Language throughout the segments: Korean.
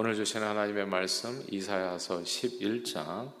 오늘 주신 하나님의 말씀 이사야서 11장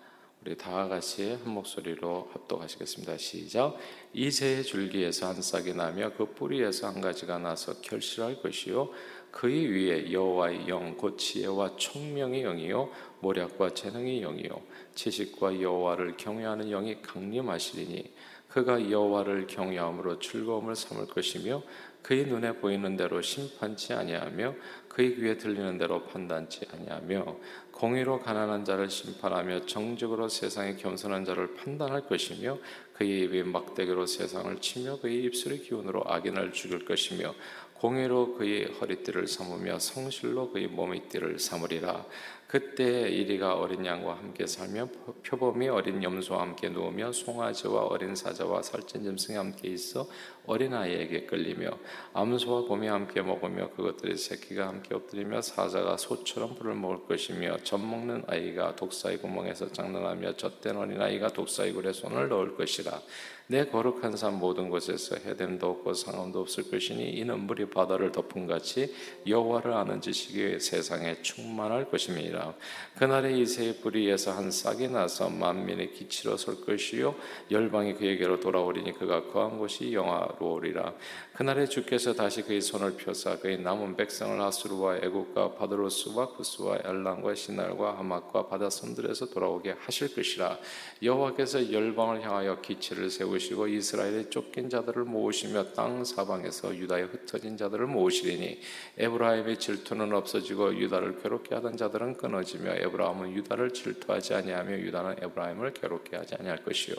우리 다 같이 한 목소리로 합독하시겠습니다. 시작. 이새의 줄기에서 한 싹이 나며 그 뿌리에서 한 가지가 나서 결실할 것이요 그의 위에 여호와의 영, 곧 지혜와 총명의 영이요 모략과 재능의 영이요 지식과 여호와를 경외하는 영이 강림하시리니 그가 여호와를 경외함으로 즐거움을 삼을 것이며 그의 눈에 보이는 대로 심판치 아니하며 그의 귀에 들리는 대로 판단치 아니하며 공의로 가난한 자를 심판하며 정직으로 세상에 겸손한 자를 판단할 것이며 그의 입이 막대기로 세상을 치며 그의 입술의 기운으로 악인을 죽일 것이며 공의로 그의 허리띠를 삼으며 성실로 그의 몸의 띠를 삼으리라. 그때 이리가 어린 양과 함께 살며 표범이 어린 염소와 함께 누우며 송아지와 어린 사자와 살찐 짐승이 함께 있어 어린아이에게 끌리며 암소와 곰이 함께 먹으며 그것들의 새끼가 함께 엎드리며 사자가 소처럼 풀을 먹을 것이며 젖 먹는 아이가 독사의 구멍에서 장난하며 젖된 어린아이가 독사의 굴에 손을 넣을 것이라 about. 내 거룩한 산 모든 곳에서 해됨도 없고 상함도 없을 것이니 이는 물이 바다를 덮은 같이 여호와를 아는 지식이 세상에 충만할 것임이라. 그날에 이새의 뿌리에서 한 싹이 나서 만민의 기치로 설 것이요 열방이 그에게로 돌아오리니 그가 거한 곳이 영화로우리라. 그날에 주께서 다시 그의 손을 펴사 그의 남은 백성을 앗수르와 애굽과 바드로스와 구스와 엘람과 시날과 하맛과 바다섬들에서 돌아오게 하실 것이라. 여호와께서 열방을 향하여 기치를 세우시고 이스라엘의 쫓긴 자들을 모으시며 땅 사방에서 유다의 흩어진 자들을 모으시리니 에브라임의 질투는 없어지고 유다를 괴롭게 하던 자들은 끊어지며 에브라임은 유다를 질투하지 아니하며 유다는 에브라임을 괴롭게 하지 아니할 것이요.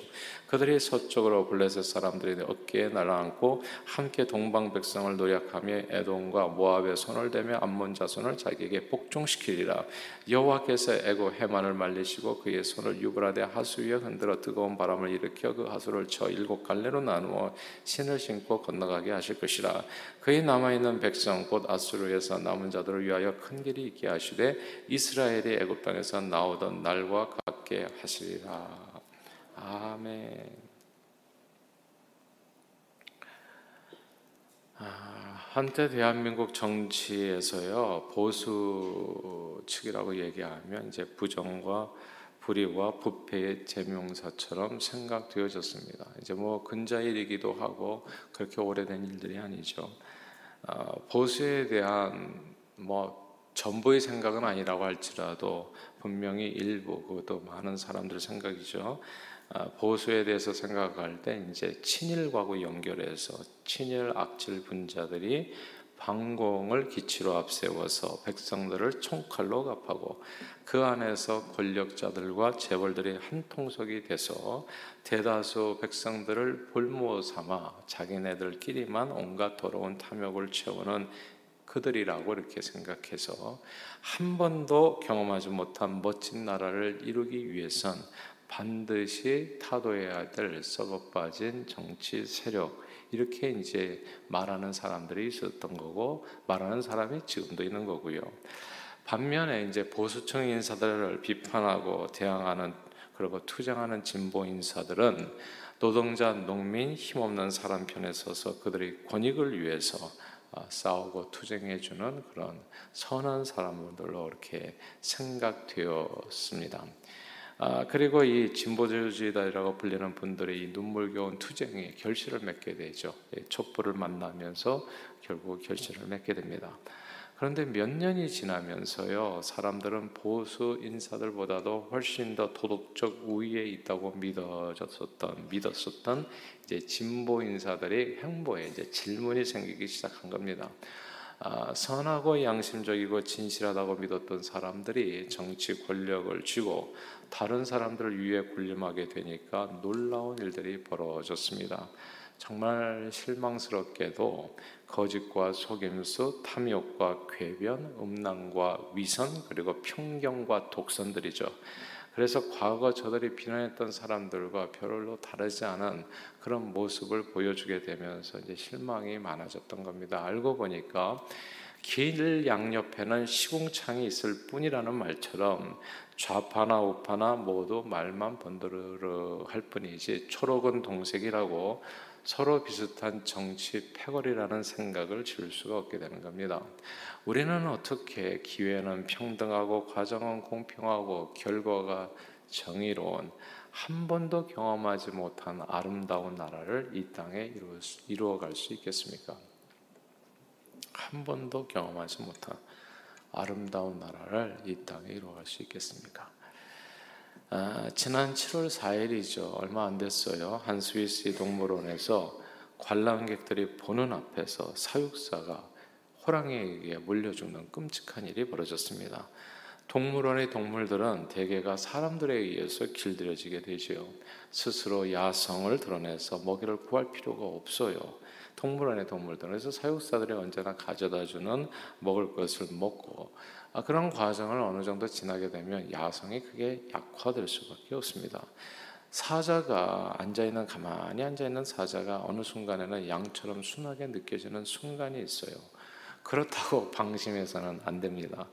그들이 서쪽으로 블레셋 사람들이 어깨에 날아앉고 함께 동방 백성을 노력하며 에돔과 모압의 손을 대며 암몬 자손을 자기에게 복종시키리라. 여호와께서 에고 해만을 말리시고 그의 손을 유브라데 하수 위에 흔들어 뜨거운 바람을 일으켜 그 하수를 쳐 일곱 갈래로 나누어 신을 신고 건너가게 하실 것이라 그의 남아 있는 백성 곧 아수르에서 남은 자들을 위하여 큰 길이 있게 하시되 이스라엘이 애굽 땅에서 나오던 날과 같게 하시리라 아멘. 아, 한때 대한민국 정치에서요 보수 측이라고 얘기하면 이제 부정과 불의와 부패의 제명사처럼 생각되어졌습니다. 이제 뭐 근자일이기도 하고 그렇게 오래된 일들이 아니죠. 아, 보수에 대한 뭐 전부의 생각은 아니라고 할지라도 분명히 일부 그것도 많은 사람들 생각이죠. 아, 보수에 대해서 생각할 때 이제 친일과고 연결해서 친일 악질 분자들이 방공을 기치로 앞세워서 백성들을 총칼로 갑하고 그 안에서 권력자들과 재벌들이 한 통속이 돼서 대다수 백성들을 볼모 삼아 자기네들끼리만 온갖 더러운 탐욕을 채우는 그들이라고 이렇게 생각해서 한 번도 경험하지 못한 멋진 나라를 이루기 위해선 반드시 타도해야 될 썩어 빠진 정치 세력 이렇게 이제 말하는 사람들이 있었던 거고 말하는 사람이 지금도 있는 거고요. 반면에 이제 보수층 인사들을 비판하고 대항하는 그리고 투쟁하는 진보 인사들은 노동자, 농민, 힘없는 사람 편에 서서 그들의 권익을 위해서 아, 싸우고 투쟁해주는 그런 선한 사람들로 이렇게 생각되었습니다. 아, 그리고 이 진보주의자라고 불리는 분들의 이 눈물겨운 투쟁에 결실을 맺게 되죠. 촛불을 만나면서 결국 결실을 맺게 됩니다. 그런데 몇 년이 지나면서요, 사람들은 보수 인사들보다도 훨씬 더 도덕적 우위에 있다고 믿어졌었던, 믿었었던 이제 진보 인사들의 행보에 이제 질문이 생기기 시작한 겁니다. 아, 선하고 양심적이고 진실하다고 믿었던 사람들이 정치 권력을 쥐고 다른 사람들을 위해 군림하게 되니까 놀라운 일들이 벌어졌습니다. 정말 실망스럽게도 거짓과 속임수, 탐욕과 궤변, 음란과 위선, 그리고 편견과 독선들이죠. 그래서 과거 저들이 비난했던 사람들과 별로 다르지 않은 그런 모습을 보여주게 되면서 이제 실망이 많아졌던 겁니다. 알고 보니까 길 양옆에는 시궁창이 있을 뿐이라는 말처럼 좌파나 우파나 모두 말만 번드르르 할 뿐이지 초록은 동색이라고 서로 비슷한 정치 패거리라는 생각을 지울 수가 없게 되는 겁니다. 우리는 어떻게 기회는 평등하고 과정은 공평하고 결과가 정의로운 한 번도 경험하지 못한 아름다운 나라를 이 땅에 이루어갈 수 있겠습니까? 한 번도 경험하지 못한 아름다운 나라를 이 땅에 이루어갈 수 있겠습니까? 아, 지난 7월 4일이죠. 얼마 안 됐어요. 한 스위스 동물원에서 관람객들이 보는 앞에서 사육사가 호랑이에게 물려 죽는 끔찍한 일이 벌어졌습니다. 동물원의 동물들은 대개가 사람들에 의해서 길들여지게 되지요. 스스로 야성을 드러내서 먹이를 구할 필요가 없어요. 동물원의 동물들은 그래서 사육사들이 언제나 가져다 주는 먹을 것을 먹고 아, 그런 과정을 어느 정도 지나게 되면 야성이 크게 약화될 수밖에 없습니다. 사자가 앉아 있는 가만히 앉아 있는 사자가 어느 순간에는 양처럼 순하게 느껴지는 순간이 있어요. 그렇다고 방심해서는 안 됩니다.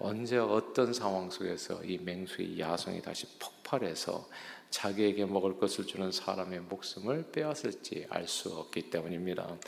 언제 어떤 상황 속에서 이 맹수의 야성이 다시 폭 발해서 자기에게 먹을 것을 주는 사람의 목숨을 빼앗을지 알 수 없기 때문입니다.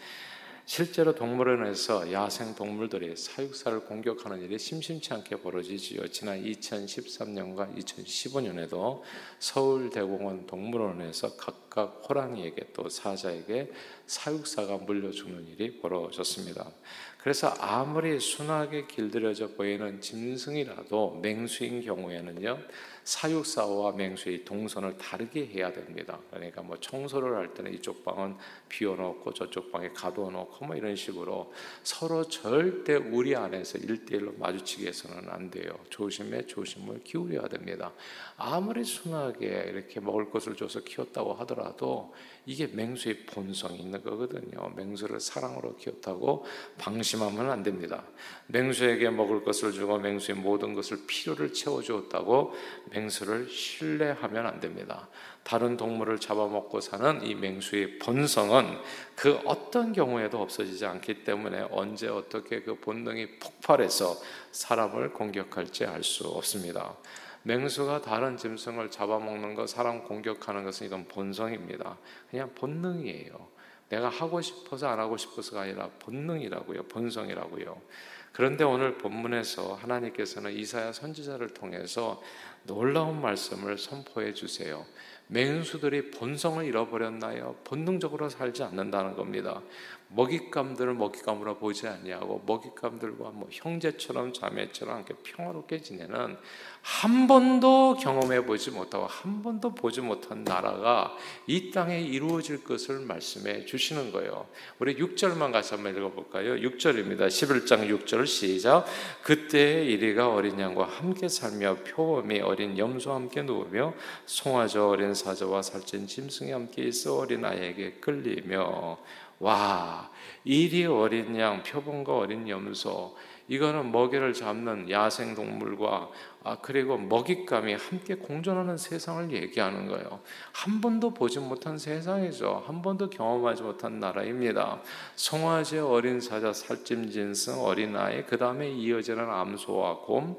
실제로 동물원에서 야생 동물들이 사육사를 공격하는 일이 심심치 않게 벌어지지요. 지난 2013년과 2015년에도 서울 대공원 동물원에서 각각 호랑이에게 또 사자에게 사육사가 물려 죽는 일이 벌어졌습니다. 그래서 아무리 순하게 길들여져 보이는 짐승이라도 맹수인 경우에는요. 사육사와 맹수의 동선을 다르게 해야 됩니다. 그러니까 뭐 청소를 할 때는 이쪽 방은 비워놓고 저쪽 방에 가둬놓고 뭐 이런 식으로 서로 절대 우리 안에서 일대일로 마주치게 해서는 안 돼요. 조심에 조심을 기울여야 됩니다. 아무리 순하게 이렇게 먹을 것을 줘서 키웠다고 하더라도 이게 맹수의 본성이 있는 거거든요. 맹수를 사랑으로 키웠다고 방심하면 안 됩니다. 맹수에게 먹을 것을 주고 맹수의 모든 것을 필요를 채워주었다고 맹수를 신뢰하면 안 됩니다. 다른 동물을 잡아먹고 사는 이 맹수의 본성은 그 어떤 경우에도 없어지지 않기 때문에 언제 어떻게 그 본능이 폭발해서 사람을 공격할지 알 수 없습니다. 맹수가 다른 짐승을 잡아먹는 것, 사람 공격하는 것은 이건 본성입니다. 그냥 본능이에요. 내가 하고 싶어서 안 하고 싶어서가 아니라 본능이라고요. 본성이라고요. 그런데 오늘 본문에서 하나님께서는 이사야 선지자를 통해서 놀라운 말씀을 선포해 주세요. 맹수들이 본성을 잃어버렸나요? 본능적으로 살지 않는다는 겁니다. 먹잇감들을 먹잇감으로 보지 아니하고 먹잇감들과 뭐 형제처럼 자매처럼 함께 평화롭게 지내는 한 번도 경험해 보지 못하고 한 번도 보지 못한 나라가 이 땅에 이루어질 것을 말씀해 주시는 거예요. 우리 6절만 같이 한번 읽어 볼까요? 6절입니다. 11장 6절 시작. 그때 이리가 어린 양과 함께 살며 표범이 어린 염소와 함께 누우며 송아저 어린 사자와 살찐 짐승이 함께 있어 어린 아이에게 끌리며 와, 일이 어린 양, 표본과 어린 염소, 이거는 먹이를 잡는 야생 동물과 아, 그리고 먹잇감이 함께 공존하는 세상을 얘기하는 거예요. 한 번도 보지 못한 세상이죠. 한 번도 경험하지 못한 나라입니다. 송아지 어린 사자, 살찜 진승, 어린 아이, 그 다음에 이어지는 암소와 곰,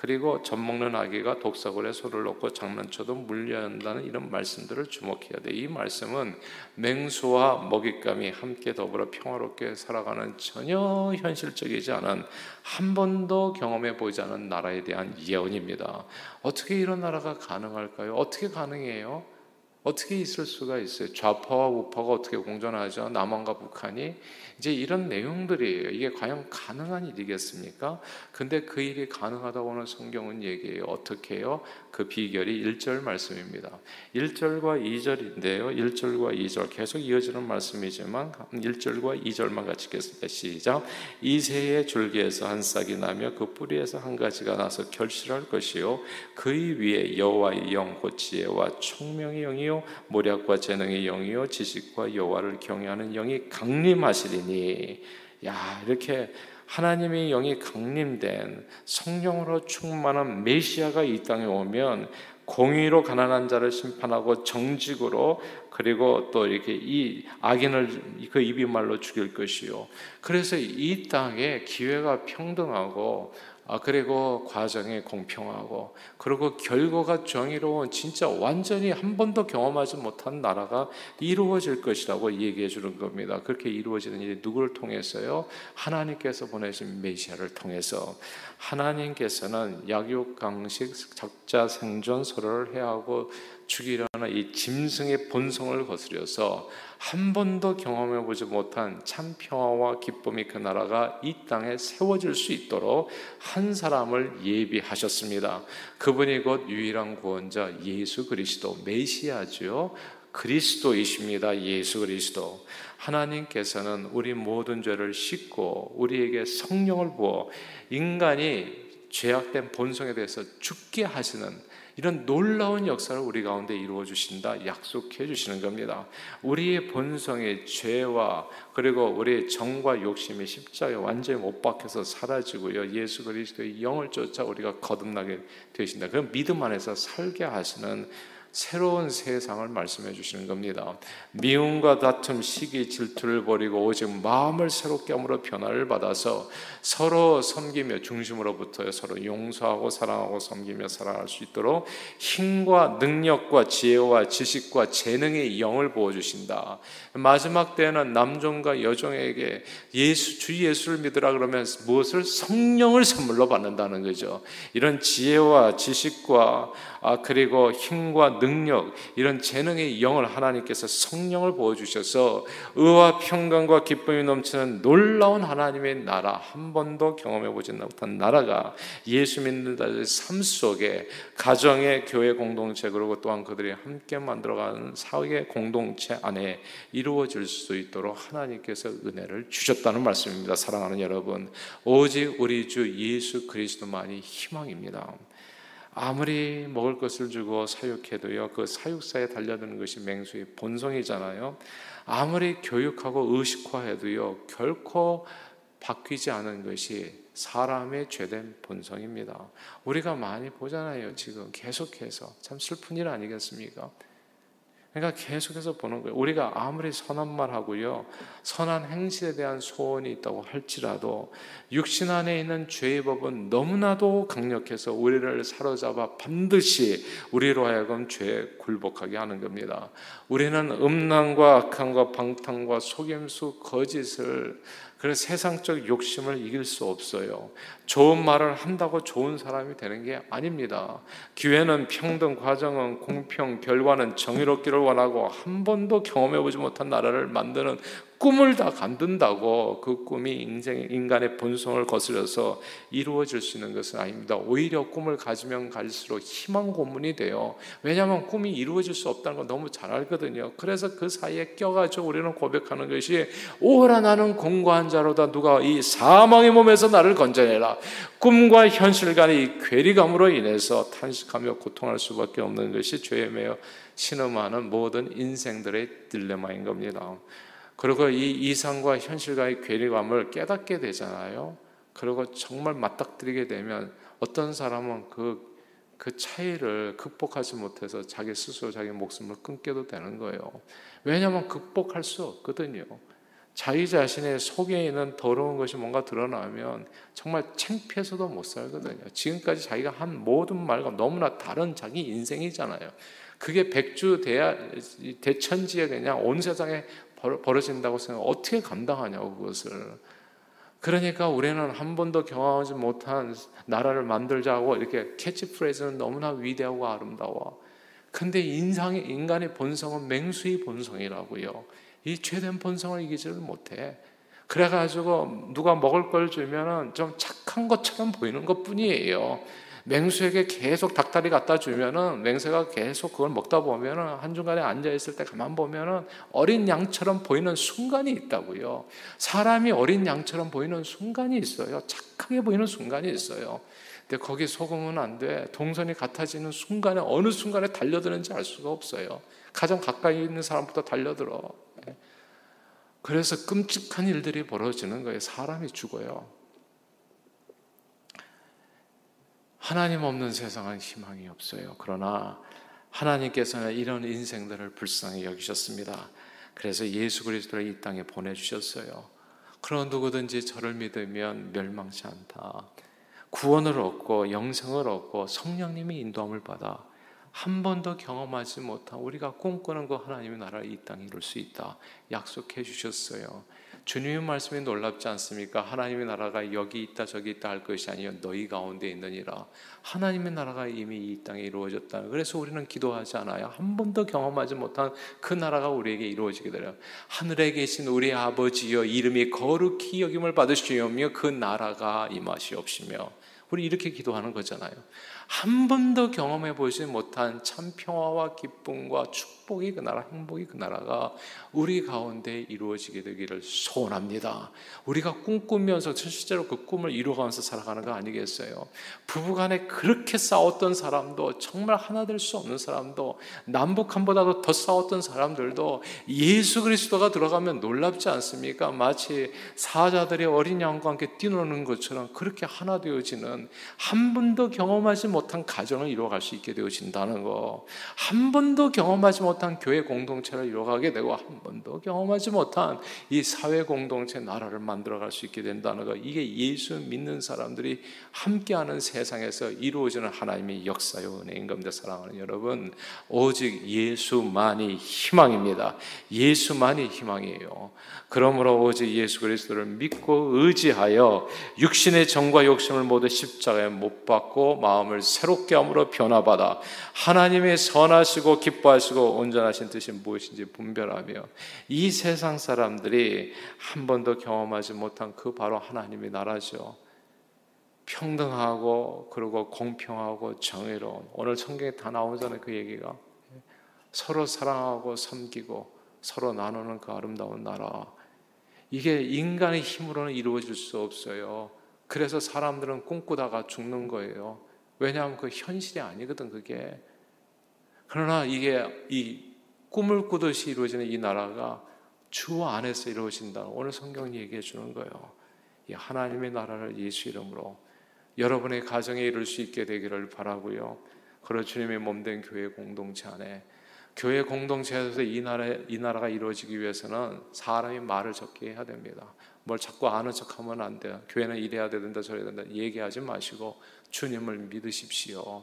그리고 젖 먹는 아기가 독사골에 손을 놓고 장난쳐도 물려야 한다는 이런 말씀들을 주목해야 돼. 이 말씀은 맹수와 먹잇감이 함께 더불어 평화롭게 살아가는 전혀 현실적이지 않은 한 번도 경험해 보지 않은 나라에 대한 예언 입니다. 어떻게 이런 나라가 가능할까요? 어떻게 가능해요? 어떻게 있을 수가 있어요? 좌파와 우파가 어떻게 공존하죠? 남한과 북한이 이제 이런 내용들이에요. 이게 과연 가능한 일이겠습니까? 근데 그 일이 가능하다고 는 성경은 얘기해요. 어떻게 해요? 그 비결이 1절 말씀입니다. 1절과 2절인데요. 1절과 2절 계속 이어지는 말씀이지만 1절과 2절만 같이 읽겠습니다. 시작. 이새의 줄기에서 한 싹이 나며 그 뿌리에서 한 가지가 나서 결실할 것이요 그의 위에 여호와의 영, 곧 지혜와 총명의 영이요 모략과 재능의 영이요 지식과 여호와를 경외하는 영이 강림하시리 니 야 이렇게 하나님의 영이 강림된 성령으로 충만한 메시아가 이 땅에 오면 공의로 가난한 자를 심판하고 정직으로 그리고 또 이렇게 이 악인을 그 입이 말로 죽일 것이요. 그래서 이 땅에 기회가 평등하고 아, 그리고 과정이 공평하고 그리고 결과가 정의로운 진짜 완전히 한 번도 경험하지 못한 나라가 이루어질 것이라고 얘기해 주는 겁니다. 그렇게 이루어지는 일이 누구를 통해서요? 하나님께서 보내신 메시아를 통해서 하나님께서는 약육강식 작자 생존 서로를 해하고 죽이려는 이 짐승의 본성을 거스려서 한 번도 경험해 보지 못한 참 평화와 기쁨이 그 나라가 이 땅에 세워질 수 있도록 한 사람을 예비하셨습니다. 그분이 곧 유일한 구원자 예수 그리스도 메시아죠. 그리스도이십니다. 예수 그리스도. 하나님께서는 우리 모든 죄를 씻고 우리에게 성령을 부어 인간이 죄악된 본성에 대해서 죽게 하시는 이런 놀라운 역사를 우리 가운데 이루어 주신다 약속해 주시는 겁니다. 우리의 본성의 죄와 그리고 우리의 정과 욕심이 십자가에 완전히 못 박혀서 사라지고요. 예수 그리스도의 영을 쫓아 우리가 거듭나게 되신다. 그 믿음 안에서 살게 하시는 새로운 세상을 말씀해 주시는 겁니다. 미움과 다툼, 시기, 질투를 버리고 오직 마음을 새롭게 함으로 변화를 받아서 서로 섬기며 중심으로부터 서로 용서하고 사랑하고 섬기며 살아갈 수 있도록 힘과 능력과 지혜와 지식과 재능의 영을 부어 주신다. 마지막 때는 남종과 여종에게 예수 주 예수를 믿으라 그러면 무엇을 성령을 선물로 받는다는 거죠. 이런 지혜와 지식과 아, 그리고 힘과 능력 이런 재능의 영을 하나님께서 성령을 부어 주셔서 의와 평강과 기쁨이 넘치는 놀라운 하나님의 나라 한 번도 경험해 보지 못한 나라가 예수 믿는 자들의 삶 속에 가정의 교회 공동체 그리고 또한 그들이 함께 만들어가는 사회의 공동체 안에 이루어질 수 있도록 하나님께서 은혜를 주셨다는 말씀입니다. 사랑하는 여러분, 오직 우리 주 예수 그리스도만이 희망입니다. 아무리 먹을 것을 주고 사육해도요, 그 사육사에 달려드는 것이 맹수의 본성이잖아요. 아무리 교육하고 의식화해도요, 결코 바뀌지 않은 것이 사람의 죄된 본성입니다. 우리가 많이 보잖아요, 지금 계속해서. 참 슬픈 일 아니겠습니까? 그러니까 계속해서 보는 거예요. 우리가 아무리 선한 말 하고요, 선한 행실에 대한 소원이 있다고 할지라도 육신 안에 있는 죄의 법은 너무나도 강력해서 우리를 사로잡아 반드시 우리로 하여금 죄에 굴복하게 하는 겁니다. 우리는 음란과 악함과 방탕과 속임수, 거짓을 그런 세상적 욕심을 이길 수 없어요. 좋은 말을 한다고 좋은 사람이 되는 게 아닙니다. 기회는 평등, 과정은 공평, 결과는 정의롭기를 원하고 한 번도 경험해 보지 못한 나라를 만드는 꿈을 다 간든다고 그 꿈이 인간의 본성을 거스려서 이루어질 수 있는 것은 아닙니다. 오히려 꿈을 가지면 갈수록 희망 고문이 돼요. 왜냐하면 꿈이 이루어질 수 없다는 걸 너무 잘 알거든요. 그래서 그 사이에 껴가지고 우리는 고백하는 것이 오라 나는 공고한 자로다 누가 이 사망의 몸에서 나를 건져내라. 꿈과 현실 간의 이 괴리감으로 인해서 탄식하며 고통할 수밖에 없는 것이 죄에 매여 신음하는 모든 인생들의 딜레마인 겁니다. 그리고 이 이상과 현실과의 괴리감을 깨닫게 되잖아요. 그리고 정말 맞닥뜨리게 되면 어떤 사람은 그, 그 차이를 극복하지 못해서 자기 스스로 자기 목숨을 끊게도 되는 거예요. 왜냐하면 극복할 수 없거든요. 자기 자신의 속에 있는 더러운 것이 뭔가 드러나면 정말 창피해서도 못 살거든요. 지금까지 자기가 한 모든 말과 너무나 다른 자기 인생이잖아요. 그게 백주 대야, 대천지에 그냥 온 세상에 벌어진다고 생각 어떻게 감당하냐고 그것을 그러니까 우리는 한 번도 경험하지 못한 나라를 만들자고 이렇게 캐치프레이즈는 너무나 위대하고 아름다워. 근데 인상의 인간의 본성은 맹수의 본성이라고요. 이 죄된 본성을 이기지를 못해. 그래가지고 누가 먹을 걸 주면은 좀 착한 것처럼 보이는 것 뿐이에요. 맹수에게 계속 닭다리 갖다 주면은 맹수가 계속 그걸 먹다 보면은 한중간에 앉아 있을 때 가만 보면은 어린 양처럼 보이는 순간이 있다고요. 사람이 어린 양처럼 보이는 순간이 있어요. 착하게 보이는 순간이 있어요. 근데 거기 속으면 안 돼. 동선이 같아지는 순간에 어느 순간에 달려드는지 알 수가 없어요. 가장 가까이 있는 사람부터 달려들어. 그래서 끔찍한 일들이 벌어지는 거예요. 사람이 죽어요. 하나님 없는 세상은 희망이 없어요. 그러나 하나님께서는 이런 인생들을 불쌍히 여기셨습니다. 그래서 예수 그리스도를 이 땅에 보내주셨어요. 그런 누구든지 저를 믿으면 멸망치 않다. 구원을 얻고 영생을 얻고 성령님의 인도함을 받아 한 번도 경험하지 못한 우리가 꿈꾸는 그 하나님의 나라를 이 땅에 이룰 수 있다. 약속해 주셨어요. 주님의 말씀이 놀랍지 않습니까? 하나님의 나라가 여기 있다 저기 있다 할 것이 아니요 너희 가운데 있느니라. 하나님의 나라가 이미 이 땅에 이루어졌다. 그래서 우리는 기도하지 않아요. 한 번도 경험하지 못한 그 나라가 우리에게 이루어지게 되려. 하늘에 계신 우리 아버지여 이름이 거룩히 여김을 받으시오며 그 나라가 임하시옵시며 우리 이렇게 기도하는 거잖아요. 한 번도 경험해 보지 못한 참 평화와 기쁨과 축복이 그 나라, 행복이 그 나라가 우리 가운데 이루어지게 되기를 소원합니다. 우리가 꿈꾸면서 실제로 그 꿈을 이루어가면서 살아가는 거 아니겠어요? 부부간에 그렇게 싸웠던 사람도 정말 하나 될 수 없는 사람도 남북한보다도 더 싸웠던 사람들도 예수 그리스도가 들어가면 놀랍지 않습니까? 마치 사자들이 어린 양과 함께 뛰노는 것처럼 그렇게 하나 되어지는 한 번도 경험하지 못한 가정을 이루어갈 수 있게 되어진다는 거. 한 번도 경험하지 못한 교회 공동체를 이루어가게 되고 한 번도 경험하지 못한 이 사회 공동체 나라를 만들어갈 수 있게 된다는 거. 이게 예수 믿는 사람들이 함께하는 세상에서 이루어지는 하나님의 역사요 은혜인 겁니다. 사랑하는 여러분, 오직 예수만이 희망입니다. 예수만이 희망이에요. 그러므로 오직 예수 그리스도를 믿고 의지하여 육신의 정과 욕심을 모두 십자가에 못 박고 마음을 새롭게 함으로 변화받아 하나님의 선하시고 기뻐하시고 온전하신 뜻이 무엇인지 분별하며 이 세상 사람들이 한 번도 경험하지 못한 그 바로 하나님의 나라죠. 평등하고 그리고 공평하고 정의로운 오늘 성경에 다 나오잖아요 그 얘기가 서로 사랑하고 섬기고 서로 나누는 그 아름다운 나라 이게 인간의 힘으로는 이루어질 수 없어요. 그래서 사람들은 꿈꾸다가 죽는 거예요. 왜냐하면 그 현실이 아니거든, 그게. 그러나 이게 이 꿈을 꾸듯이 이루어지는 이 나라가 주 안에서 이루어진다. 오늘 성경이 얘기해 주는 거예요. 이 하나님의 나라를 예수 이름으로 여러분의 가정에 이룰 수 있게 되기를 바라고요. 그러 주님의 몸된 교회 공동체 안에 교회 공동체에서 이 나라 이 나라가 이루어지기 위해서는 사람이 말을 적게 해야 됩니다. 뭘 자꾸 아는 척 하면 안 돼요. 교회는 이래야 된다 저래야 된다 얘기하지 마시고 주님을 믿으십시오.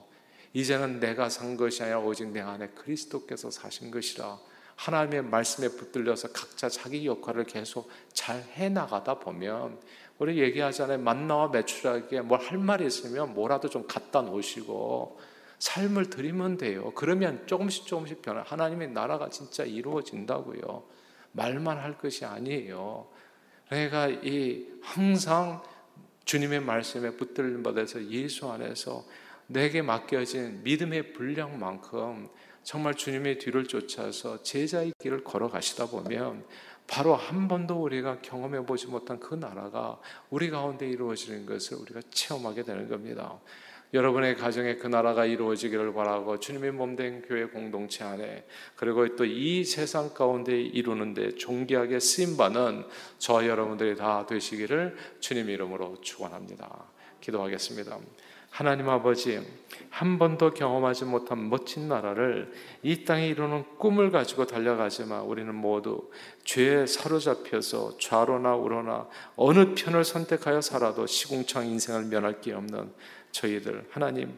이제는 내가 산 것이 아니라 오직 내 안에 그리스도께서 사신 것이라. 하나님의 말씀에 붙들려서 각자 자기 역할을 계속 잘 해나가다 보면 우리 얘기하잖아요. 만나와 매출하기에 뭘할 말이 있으면 뭐라도 좀 갖다 놓으시고 삶을 드리면 돼요. 그러면 조금씩 조금씩 변화. 하나님의 나라가 진짜 이루어진다고요. 말만 할 것이 아니에요. 내가 이 항상 주님의 말씀에 붙들림 받아서 예수 안에서 내게 맡겨진 믿음의 분량만큼 정말 주님의 뒤를 쫓아서 제자의 길을 걸어가시다 보면 바로 한 번도 우리가 경험해 보지 못한 그 나라가 우리 가운데 이루어지는 것을 우리가 체험하게 되는 겁니다. 여러분의 가정에 그 나라가 이루어지기를 바라고 주님의 몸된 교회 공동체 안에 그리고 또 이 세상 가운데 이루는데 존귀하게 쓰임 받는 저 여러분들이 다 되시기를 주님 이름으로 축원합니다. 기도하겠습니다. 하나님 아버지 한 번도 경험하지 못한 멋진 나라를 이 땅에 이루는 꿈을 가지고 달려가지만 우리는 모두 죄에 사로잡혀서 좌로나 우로나 어느 편을 선택하여 살아도 시궁창 인생을 면할 게 없는 저희들 하나님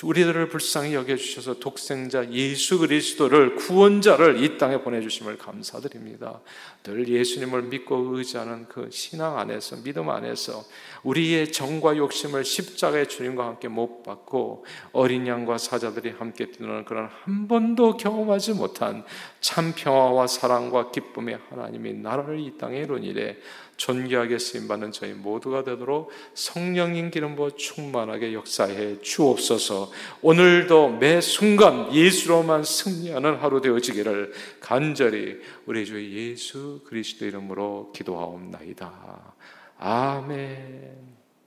우리들을 불쌍히 여겨 주셔서 독생자 예수 그리스도를 구원자를 이 땅에 보내 주심을 감사드립니다. 늘 예수님을 믿고 의지하는 그 신앙 안에서 믿음 안에서 우리의 정과 욕심을 십자가의 주님과 함께 못 받고 어린 양과 사자들이 함께 뛰는 그런 한 번도 경험하지 못한 참 평화와 사랑과 기쁨의 하나님의 나라를 이 땅에 이루니래 존귀하게 쓰임받는 저희 모두가 되도록 성령인 기름부 충만하게 역사해 주옵소서 오늘도 매 순간 예수로만 승리하는 하루 되어지기를 간절히 우리 주 예수 그리스도 이름으로 기도하옵나이다. 아멘.